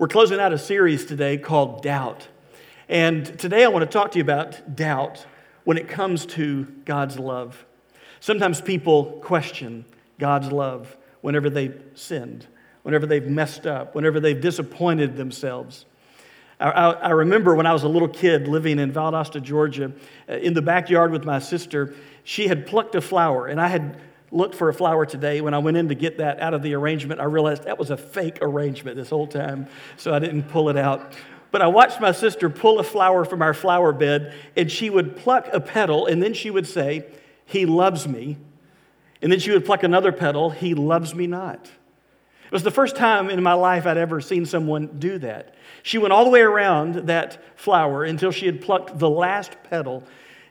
We're closing out a series today called Doubt. And today I want to talk to you about doubt when it comes to God's love. Sometimes people question God's love whenever they've sinned, whenever they've messed up, whenever they've disappointed themselves. I, I, remember when I was a little kid living in Valdosta, Georgia, uh, in the backyard with my sister, she had plucked a flower, and I had looked for a flower today. When I went in to get that out of the arrangement, I realized that was a fake arrangement this whole time, so I didn't pull it out. But I watched my sister pull a flower from our flower bed, and she would pluck a petal, and then she would say, He loves me. And then she would pluck another petal, He loves me not. It was the first time in my life I'd ever seen someone do that. She went all the way around that flower until she had plucked the last petal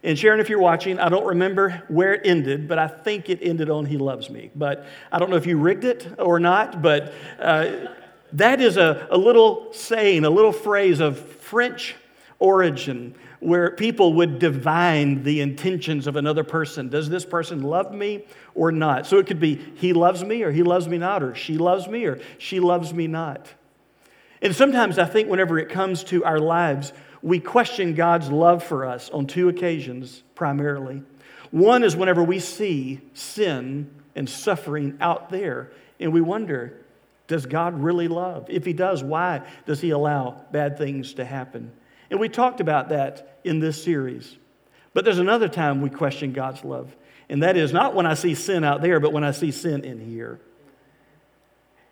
and Sharon, if you're watching, I don't remember where it ended, but I think it ended on He Loves Me. But I don't know if you rigged it or not, but uh, that is a, a little saying, a little phrase of French origin where people would divine the intentions of another person. Does this person love me or not? So it could be he loves me or he loves me not, or she loves me or she loves me not. And sometimes I think whenever it comes to our lives, we question God's love for us on two occasions primarily. One is whenever we see sin and suffering out there, and we wonder, does God really love? If He does, why does He allow bad things to happen? And we talked about that in this series. But there's another time we question God's love, and that is not when I see sin out there, but when I see sin in here.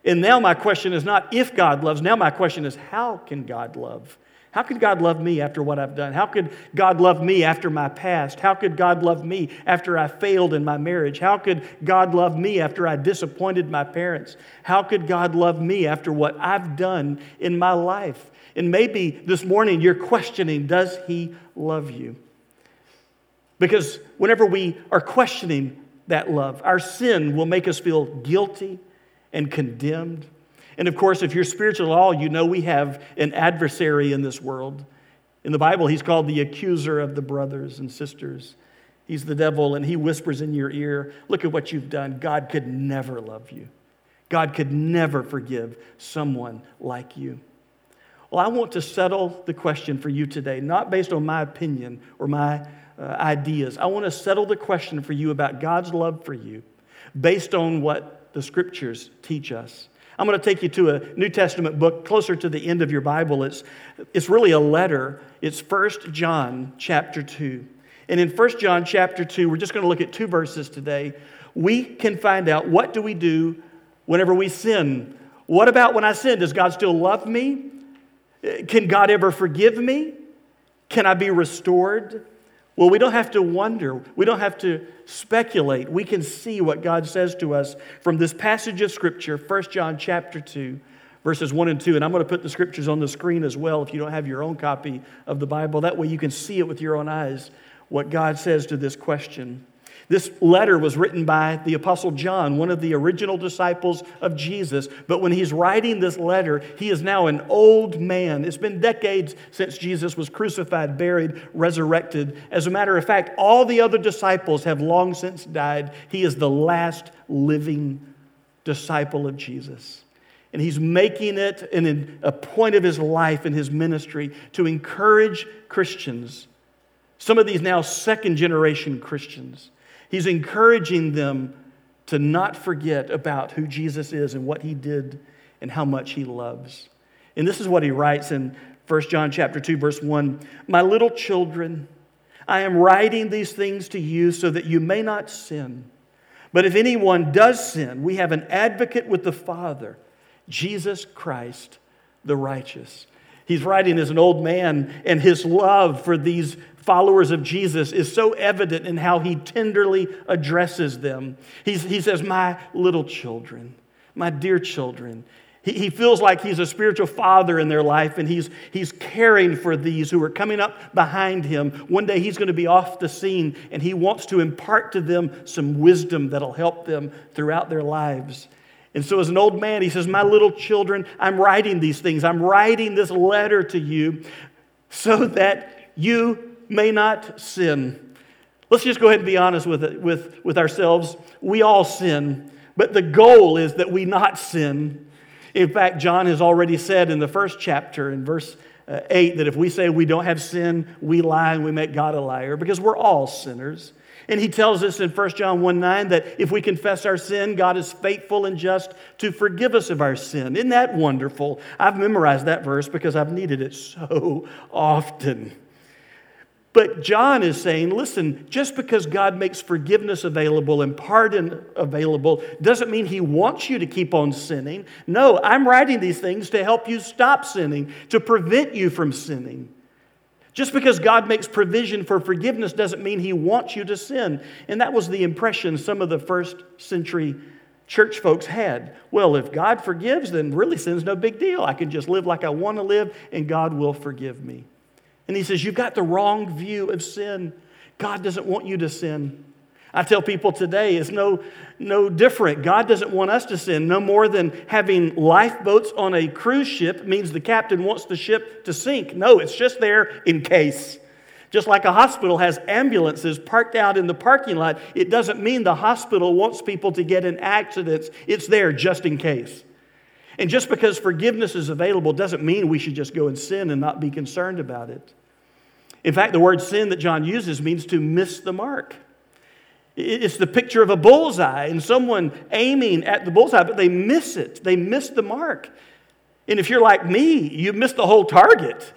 And now my question is not if God loves, now my question is how can God love? How could God love me after what I've done? How could God love me after my past? How could God love me after I failed in my marriage? How could God love me after I disappointed my parents? How could God love me after what I've done in my life? And maybe this morning you're questioning Does He love you? Because whenever we are questioning that love, our sin will make us feel guilty and condemned. And of course, if you're spiritual at all, you know we have an adversary in this world. In the Bible, he's called the accuser of the brothers and sisters. He's the devil, and he whispers in your ear, Look at what you've done. God could never love you. God could never forgive someone like you. Well, I want to settle the question for you today, not based on my opinion or my uh, ideas. I want to settle the question for you about God's love for you based on what the scriptures teach us. I'm going to take you to a New Testament book closer to the end of your Bible. It's, it's really a letter. It's 1 John chapter 2. And in 1 John chapter 2, we're just going to look at two verses today. We can find out what do we do whenever we sin? What about when I sin? Does God still love me? Can God ever forgive me? Can I be restored? Well, we don't have to wonder. We don't have to speculate. We can see what God says to us from this passage of Scripture, 1 John chapter 2, verses 1 and 2. And I'm going to put the scriptures on the screen as well if you don't have your own copy of the Bible. That way you can see it with your own eyes what God says to this question. This letter was written by the Apostle John, one of the original disciples of Jesus. But when he's writing this letter, he is now an old man. It's been decades since Jesus was crucified, buried, resurrected. As a matter of fact, all the other disciples have long since died. He is the last living disciple of Jesus. And he's making it an, a point of his life and his ministry to encourage Christians, some of these now second generation Christians He's encouraging them to not forget about who Jesus is and what he did and how much he loves. And this is what he writes in 1 John chapter 2 verse 1, "My little children, I am writing these things to you so that you may not sin. But if anyone does sin, we have an advocate with the Father, Jesus Christ the righteous." He's writing as an old man, and his love for these followers of Jesus is so evident in how he tenderly addresses them. He's, he says, My little children, my dear children. He, he feels like he's a spiritual father in their life, and he's, he's caring for these who are coming up behind him. One day he's going to be off the scene, and he wants to impart to them some wisdom that'll help them throughout their lives. And so, as an old man, he says, My little children, I'm writing these things. I'm writing this letter to you so that you may not sin. Let's just go ahead and be honest with, it, with, with ourselves. We all sin, but the goal is that we not sin. In fact, John has already said in the first chapter, in verse uh, 8, that if we say we don't have sin, we lie and we make God a liar because we're all sinners. And he tells us in 1 John 1 9 that if we confess our sin, God is faithful and just to forgive us of our sin. Isn't that wonderful? I've memorized that verse because I've needed it so often. But John is saying, listen, just because God makes forgiveness available and pardon available doesn't mean he wants you to keep on sinning. No, I'm writing these things to help you stop sinning, to prevent you from sinning. Just because God makes provision for forgiveness doesn't mean he wants you to sin. And that was the impression some of the first century church folks had. Well, if God forgives, then really sin's no big deal. I can just live like I want to live and God will forgive me. And he says, You've got the wrong view of sin. God doesn't want you to sin. I tell people today it's no, no different. God doesn't want us to sin no more than having lifeboats on a cruise ship means the captain wants the ship to sink. No, it's just there in case. Just like a hospital has ambulances parked out in the parking lot, it doesn't mean the hospital wants people to get in accidents. It's there just in case. And just because forgiveness is available doesn't mean we should just go and sin and not be concerned about it. In fact, the word sin that John uses means to miss the mark. It's the picture of a bullseye and someone aiming at the bullseye, but they miss it. They miss the mark. And if you're like me, you miss the whole target.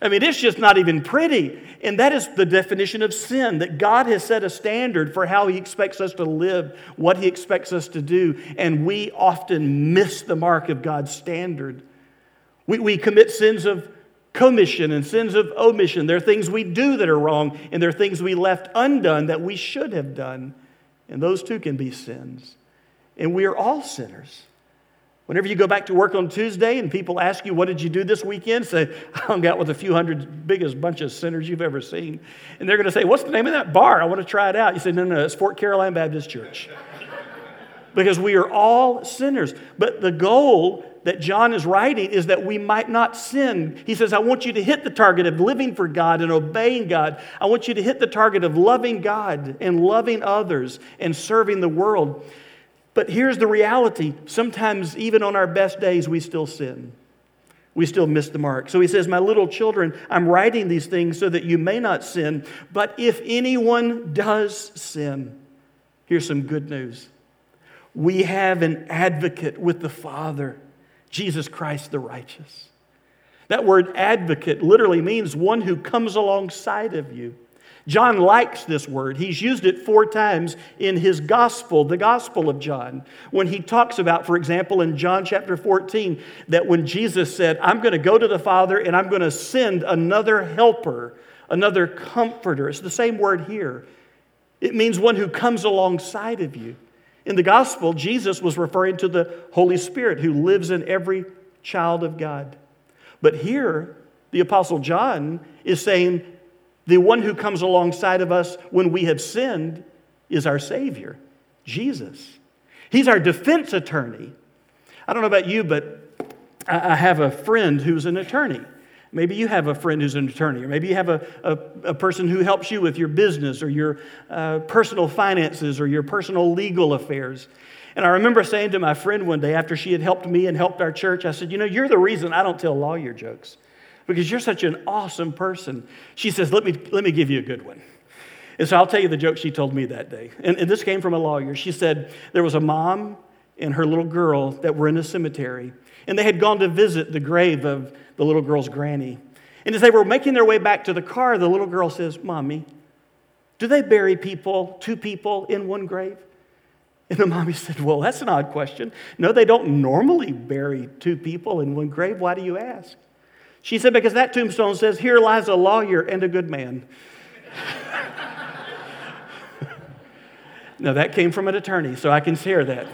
I mean, it's just not even pretty. And that is the definition of sin that God has set a standard for how He expects us to live, what He expects us to do. And we often miss the mark of God's standard. We, we commit sins of commission and sins of omission. There are things we do that are wrong, and there are things we left undone that we should have done. And those too can be sins. And we are all sinners. Whenever you go back to work on Tuesday and people ask you, What did you do this weekend? Say, I hung out with a few hundred biggest bunch of sinners you've ever seen. And they're going to say, What's the name of that bar? I want to try it out. You say, No, no, it's Fort Caroline Baptist Church. because we are all sinners. But the goal that John is writing is that we might not sin. He says, I want you to hit the target of living for God and obeying God. I want you to hit the target of loving God and loving others and serving the world. But here's the reality sometimes, even on our best days, we still sin. We still miss the mark. So he says, My little children, I'm writing these things so that you may not sin. But if anyone does sin, here's some good news. We have an advocate with the Father, Jesus Christ the righteous. That word advocate literally means one who comes alongside of you. John likes this word. He's used it four times in his gospel, the gospel of John, when he talks about, for example, in John chapter 14, that when Jesus said, I'm going to go to the Father and I'm going to send another helper, another comforter. It's the same word here. It means one who comes alongside of you. In the gospel, Jesus was referring to the Holy Spirit who lives in every child of God. But here, the Apostle John is saying the one who comes alongside of us when we have sinned is our Savior, Jesus. He's our defense attorney. I don't know about you, but I have a friend who's an attorney. Maybe you have a friend who's an attorney, or maybe you have a, a, a person who helps you with your business or your uh, personal finances or your personal legal affairs. And I remember saying to my friend one day after she had helped me and helped our church, I said, You know, you're the reason I don't tell lawyer jokes because you're such an awesome person. She says, Let me, let me give you a good one. And so I'll tell you the joke she told me that day. And, and this came from a lawyer. She said there was a mom and her little girl that were in a cemetery, and they had gone to visit the grave of the little girl's granny. And as they were making their way back to the car, the little girl says, Mommy, do they bury people, two people, in one grave? And the mommy said, Well, that's an odd question. No, they don't normally bury two people in one grave. Why do you ask? She said, Because that tombstone says, Here lies a lawyer and a good man. now, that came from an attorney, so I can share that.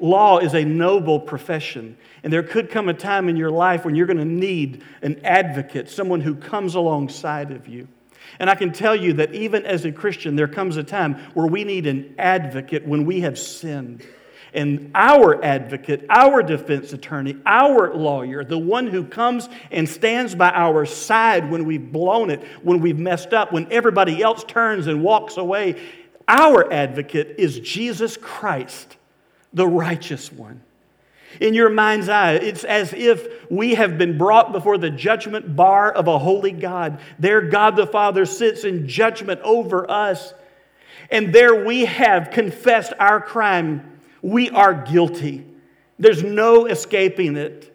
Law is a noble profession, and there could come a time in your life when you're going to need an advocate, someone who comes alongside of you. And I can tell you that even as a Christian, there comes a time where we need an advocate when we have sinned. And our advocate, our defense attorney, our lawyer, the one who comes and stands by our side when we've blown it, when we've messed up, when everybody else turns and walks away, our advocate is Jesus Christ, the righteous one. In your mind's eye, it's as if we have been brought before the judgment bar of a holy God. There, God the Father sits in judgment over us. And there we have confessed our crime. We are guilty. There's no escaping it.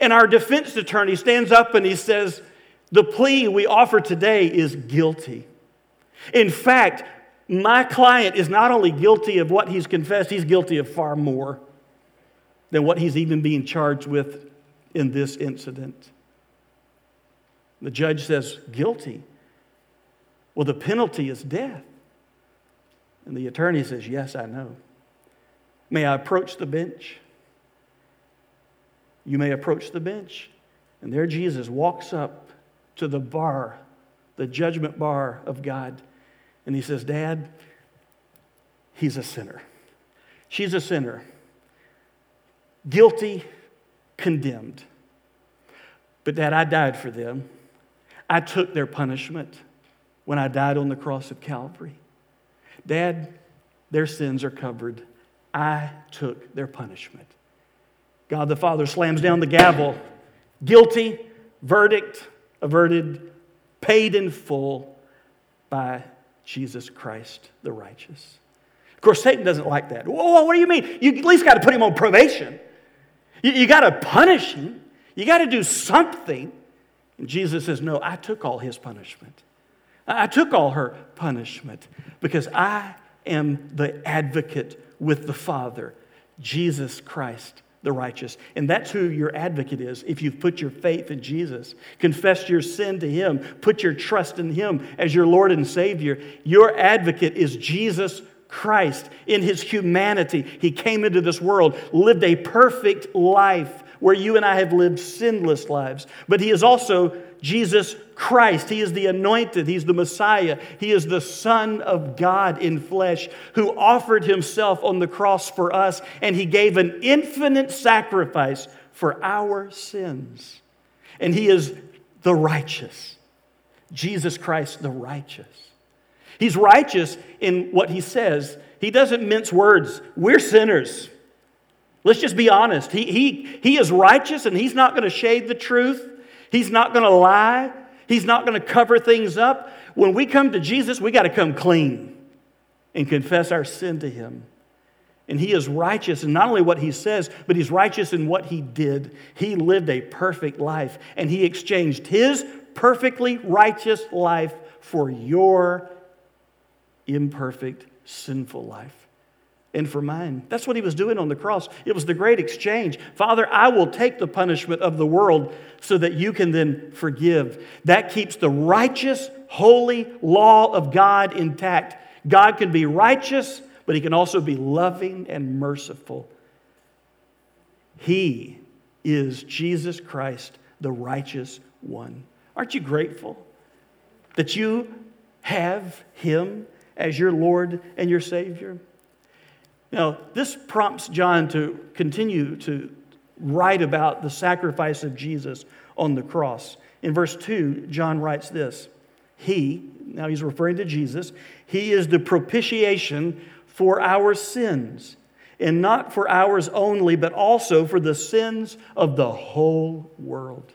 And our defense attorney stands up and he says, The plea we offer today is guilty. In fact, my client is not only guilty of what he's confessed, he's guilty of far more than what he's even being charged with in this incident. The judge says, guilty. Well, the penalty is death. And the attorney says, Yes, I know. May I approach the bench? You may approach the bench. And there Jesus walks up to the bar, the judgment bar of God. And he says, Dad, he's a sinner. She's a sinner. Guilty, condemned. But, Dad, I died for them. I took their punishment when I died on the cross of Calvary. Dad, their sins are covered. I took their punishment. God the Father slams down the gavel. Guilty, verdict averted, paid in full by Jesus Christ the righteous. Of course, Satan doesn't like that. Whoa, what do you mean? You at least got to put him on probation. You, you got to punish him. You got to do something. And Jesus says, No, I took all his punishment. I took all her punishment because I am the advocate with the Father, Jesus Christ the righteous. And that's who your advocate is if you've put your faith in Jesus, confessed your sin to Him, put your trust in Him as your Lord and Savior. Your advocate is Jesus Christ. In His humanity, He came into this world, lived a perfect life where you and I have lived sinless lives. But He is also Jesus Christ. He is the anointed, He's the Messiah. He is the Son of God in flesh who offered Himself on the cross for us, and He gave an infinite sacrifice for our sins. And He is the righteous. Jesus Christ, the righteous. He's righteous in what He says. He doesn't mince words. We're sinners. Let's just be honest. He, he, he is righteous and he's not going to shade the truth. He's not going to lie. He's not going to cover things up. When we come to Jesus, we got to come clean and confess our sin to Him. And He is righteous in not only what He says, but He's righteous in what He did. He lived a perfect life, and He exchanged His perfectly righteous life for your imperfect, sinful life and for mine. That's what he was doing on the cross. It was the great exchange. Father, I will take the punishment of the world so that you can then forgive. That keeps the righteous, holy law of God intact. God can be righteous, but he can also be loving and merciful. He is Jesus Christ, the righteous one. Aren't you grateful that you have him as your Lord and your Savior? Now, this prompts John to continue to write about the sacrifice of Jesus on the cross. In verse 2, John writes this He, now he's referring to Jesus, He is the propitiation for our sins, and not for ours only, but also for the sins of the whole world.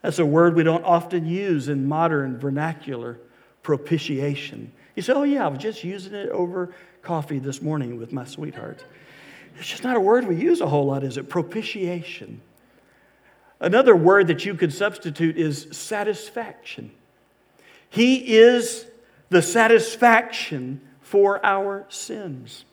That's a word we don't often use in modern vernacular propitiation. You say, oh, yeah, I was just using it over coffee this morning with my sweetheart. It's just not a word we use a whole lot, is it? Propitiation. Another word that you could substitute is satisfaction. He is the satisfaction for our sins.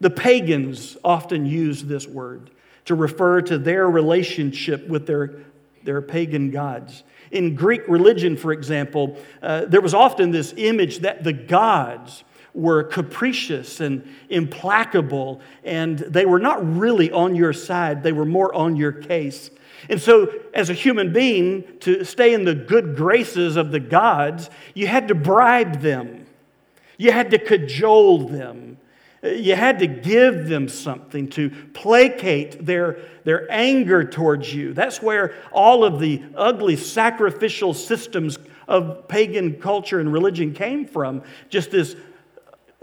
The pagans often use this word to refer to their relationship with their, their pagan gods. In Greek religion, for example, uh, there was often this image that the gods were capricious and implacable, and they were not really on your side, they were more on your case. And so, as a human being, to stay in the good graces of the gods, you had to bribe them, you had to cajole them. You had to give them something to placate their, their anger towards you. That's where all of the ugly sacrificial systems of pagan culture and religion came from. Just this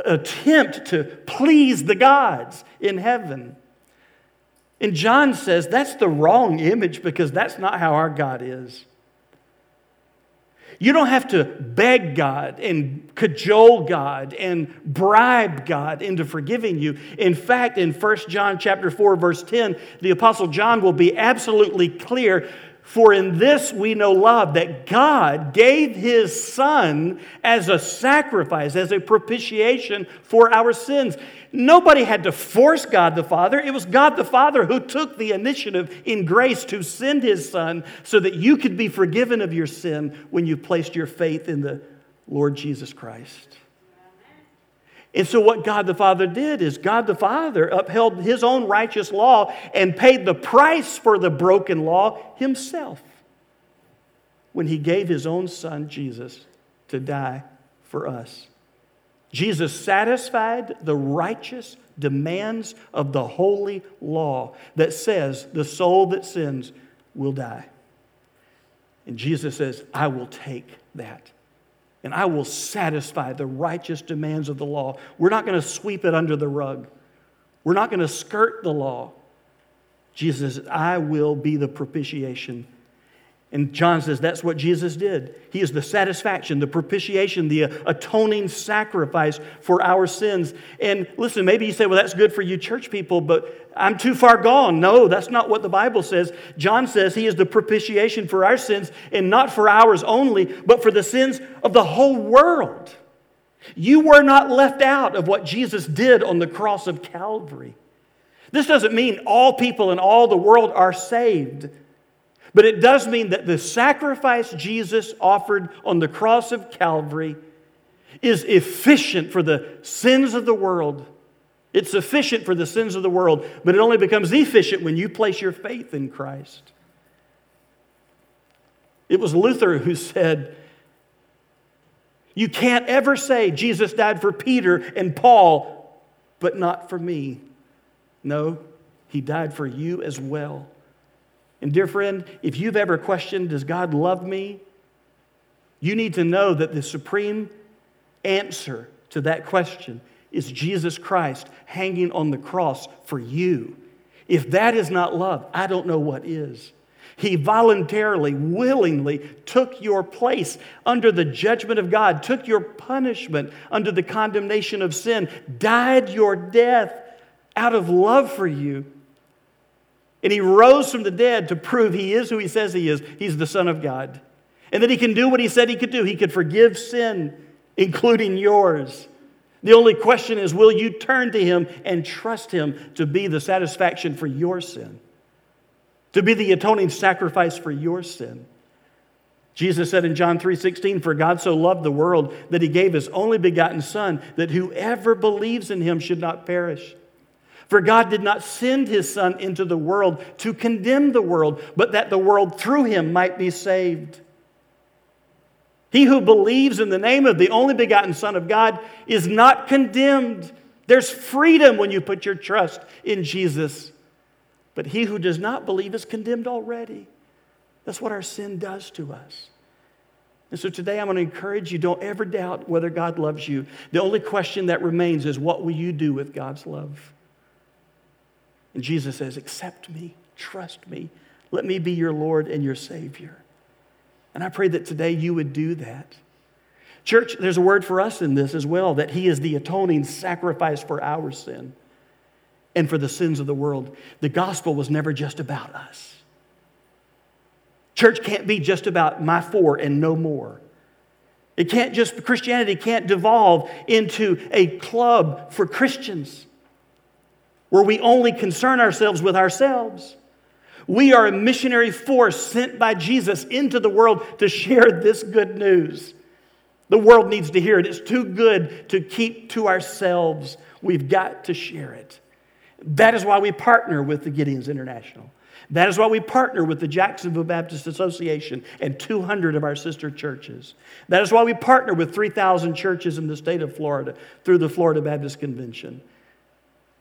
attempt to please the gods in heaven. And John says that's the wrong image because that's not how our God is. You don't have to beg God and cajole God and bribe God into forgiving you. In fact, in 1 John chapter 4 verse 10, the apostle John will be absolutely clear for in this we know love, that God gave his Son as a sacrifice, as a propitiation for our sins. Nobody had to force God the Father. It was God the Father who took the initiative in grace to send his Son so that you could be forgiven of your sin when you placed your faith in the Lord Jesus Christ. And so, what God the Father did is God the Father upheld his own righteous law and paid the price for the broken law himself when he gave his own son, Jesus, to die for us. Jesus satisfied the righteous demands of the holy law that says the soul that sins will die. And Jesus says, I will take that and I will satisfy the righteous demands of the law. We're not going to sweep it under the rug, we're not going to skirt the law. Jesus I will be the propitiation and John says that's what Jesus did. He is the satisfaction, the propitiation, the uh, atoning sacrifice for our sins. And listen, maybe you say, well, that's good for you church people, but I'm too far gone. No, that's not what the Bible says. John says he is the propitiation for our sins, and not for ours only, but for the sins of the whole world. You were not left out of what Jesus did on the cross of Calvary. This doesn't mean all people in all the world are saved. But it does mean that the sacrifice Jesus offered on the cross of Calvary is efficient for the sins of the world. It's sufficient for the sins of the world, but it only becomes efficient when you place your faith in Christ. It was Luther who said, You can't ever say Jesus died for Peter and Paul, but not for me. No, he died for you as well. And, dear friend, if you've ever questioned, Does God love me? you need to know that the supreme answer to that question is Jesus Christ hanging on the cross for you. If that is not love, I don't know what is. He voluntarily, willingly took your place under the judgment of God, took your punishment under the condemnation of sin, died your death out of love for you and he rose from the dead to prove he is who he says he is. He's the Son of God. And that he can do what he said he could do. He could forgive sin, including yours. The only question is will you turn to him and trust him to be the satisfaction for your sin? To be the atoning sacrifice for your sin? Jesus said in John 3:16, "For God so loved the world that he gave his only begotten son that whoever believes in him should not perish, for God did not send his Son into the world to condemn the world, but that the world through him might be saved. He who believes in the name of the only begotten Son of God is not condemned. There's freedom when you put your trust in Jesus. But he who does not believe is condemned already. That's what our sin does to us. And so today I'm going to encourage you don't ever doubt whether God loves you. The only question that remains is what will you do with God's love? And Jesus says, Accept me, trust me, let me be your Lord and your Savior. And I pray that today you would do that. Church, there's a word for us in this as well that He is the atoning sacrifice for our sin and for the sins of the world. The gospel was never just about us. Church can't be just about my four and no more. It can't just, Christianity can't devolve into a club for Christians where we only concern ourselves with ourselves. We are a missionary force sent by Jesus into the world to share this good news. The world needs to hear it. It's too good to keep to ourselves. We've got to share it. That is why we partner with the Gideons International. That is why we partner with the Jacksonville Baptist Association and 200 of our sister churches. That is why we partner with 3,000 churches in the state of Florida through the Florida Baptist Convention.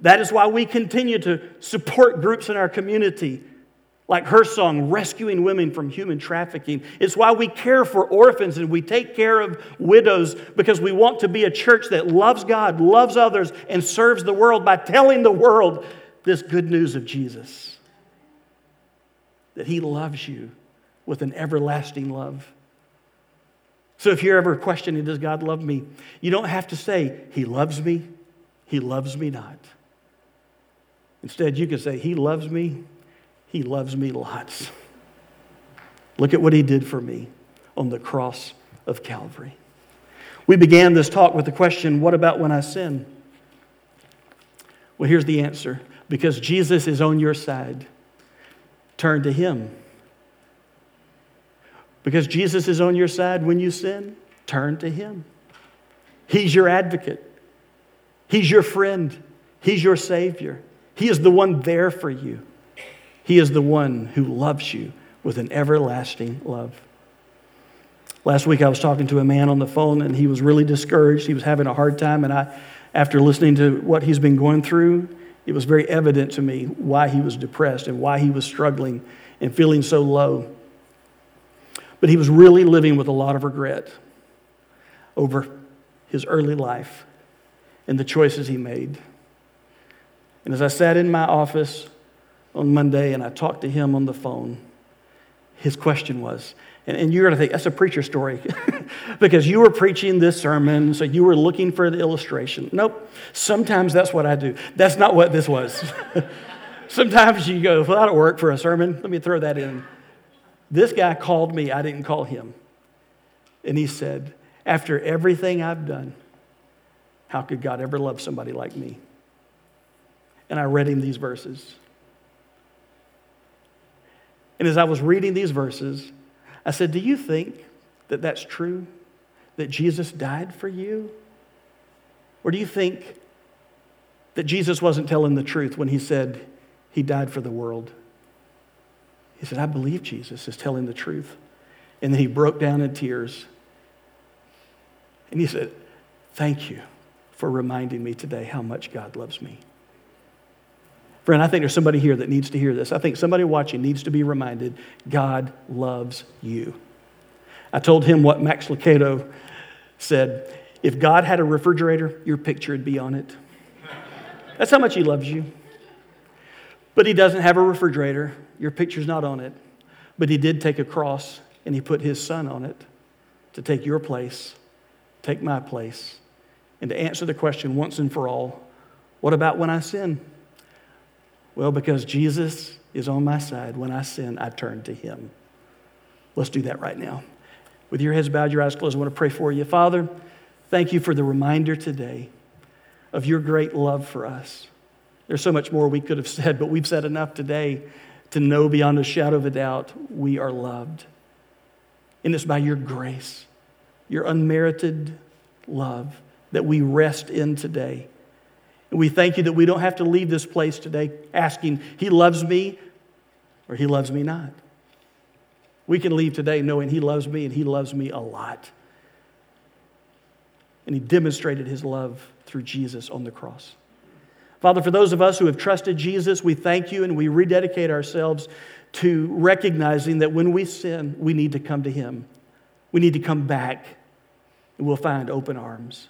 That is why we continue to support groups in our community like her song, rescuing women from human trafficking. It's why we care for orphans and we take care of widows because we want to be a church that loves God, loves others, and serves the world by telling the world this good news of Jesus that He loves you with an everlasting love. So if you're ever questioning, does God love me? You don't have to say, He loves me, He loves me not. Instead, you can say, He loves me, he loves me lots. Look at what he did for me on the cross of Calvary. We began this talk with the question what about when I sin? Well, here's the answer because Jesus is on your side, turn to him. Because Jesus is on your side when you sin, turn to him. He's your advocate, he's your friend, he's your savior. He is the one there for you. He is the one who loves you with an everlasting love. Last week I was talking to a man on the phone and he was really discouraged. He was having a hard time. And I, after listening to what he's been going through, it was very evident to me why he was depressed and why he was struggling and feeling so low. But he was really living with a lot of regret over his early life and the choices he made. And as I sat in my office on Monday and I talked to him on the phone. His question was, and, and you're going to think that's a preacher story because you were preaching this sermon, so you were looking for the illustration. Nope. Sometimes that's what I do. That's not what this was. Sometimes you go, well, that'll work for a sermon. Let me throw that in. This guy called me, I didn't call him. And he said, After everything I've done, how could God ever love somebody like me? And I read him these verses. And as I was reading these verses, I said, Do you think that that's true? That Jesus died for you? Or do you think that Jesus wasn't telling the truth when he said he died for the world? He said, I believe Jesus is telling the truth. And then he broke down in tears. And he said, Thank you for reminding me today how much God loves me. Friend, I think there's somebody here that needs to hear this. I think somebody watching needs to be reminded God loves you. I told him what Max Lucado said if God had a refrigerator, your picture would be on it. That's how much he loves you. But he doesn't have a refrigerator, your picture's not on it. But he did take a cross and he put his son on it to take your place, take my place, and to answer the question once and for all what about when I sin? Well, because Jesus is on my side, when I sin, I turn to him. Let's do that right now. With your heads bowed, your eyes closed, I want to pray for you. Father, thank you for the reminder today of your great love for us. There's so much more we could have said, but we've said enough today to know beyond a shadow of a doubt we are loved. And it's by your grace, your unmerited love, that we rest in today. We thank you that we don't have to leave this place today asking, He loves me or He loves me not. We can leave today knowing He loves me and He loves me a lot. And He demonstrated His love through Jesus on the cross. Father, for those of us who have trusted Jesus, we thank you and we rededicate ourselves to recognizing that when we sin, we need to come to Him. We need to come back and we'll find open arms,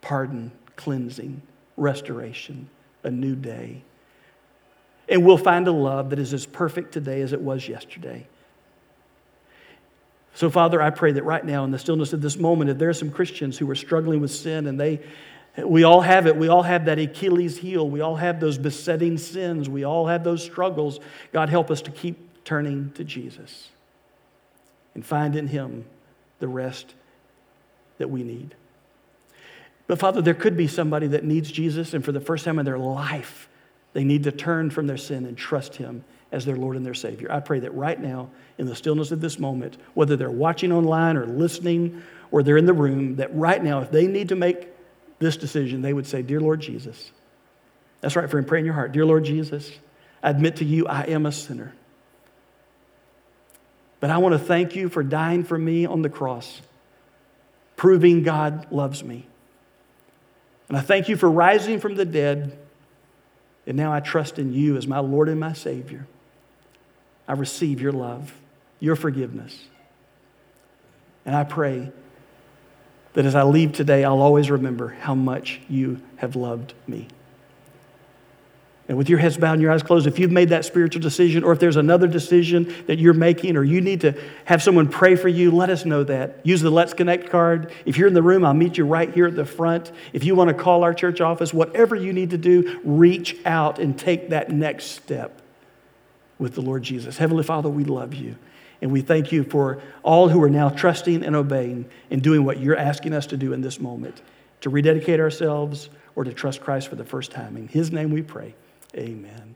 pardon, cleansing restoration, a new day. And we'll find a love that is as perfect today as it was yesterday. So, Father, I pray that right now, in the stillness of this moment, if there are some Christians who are struggling with sin and they, we all have it, we all have that Achilles heel, we all have those besetting sins, we all have those struggles. God, help us to keep turning to Jesus and find in Him the rest that we need. But Father, there could be somebody that needs Jesus, and for the first time in their life, they need to turn from their sin and trust Him as their Lord and their Savior. I pray that right now, in the stillness of this moment, whether they're watching online or listening or they're in the room, that right now, if they need to make this decision, they would say, Dear Lord Jesus, that's right, friend, pray in your heart. Dear Lord Jesus, I admit to you I am a sinner. But I want to thank you for dying for me on the cross, proving God loves me. And I thank you for rising from the dead. And now I trust in you as my Lord and my Savior. I receive your love, your forgiveness. And I pray that as I leave today, I'll always remember how much you have loved me. And with your heads bowed and your eyes closed, if you've made that spiritual decision, or if there's another decision that you're making, or you need to have someone pray for you, let us know that. Use the Let's Connect card. If you're in the room, I'll meet you right here at the front. If you want to call our church office, whatever you need to do, reach out and take that next step with the Lord Jesus. Heavenly Father, we love you. And we thank you for all who are now trusting and obeying and doing what you're asking us to do in this moment to rededicate ourselves or to trust Christ for the first time. In His name we pray. Amen.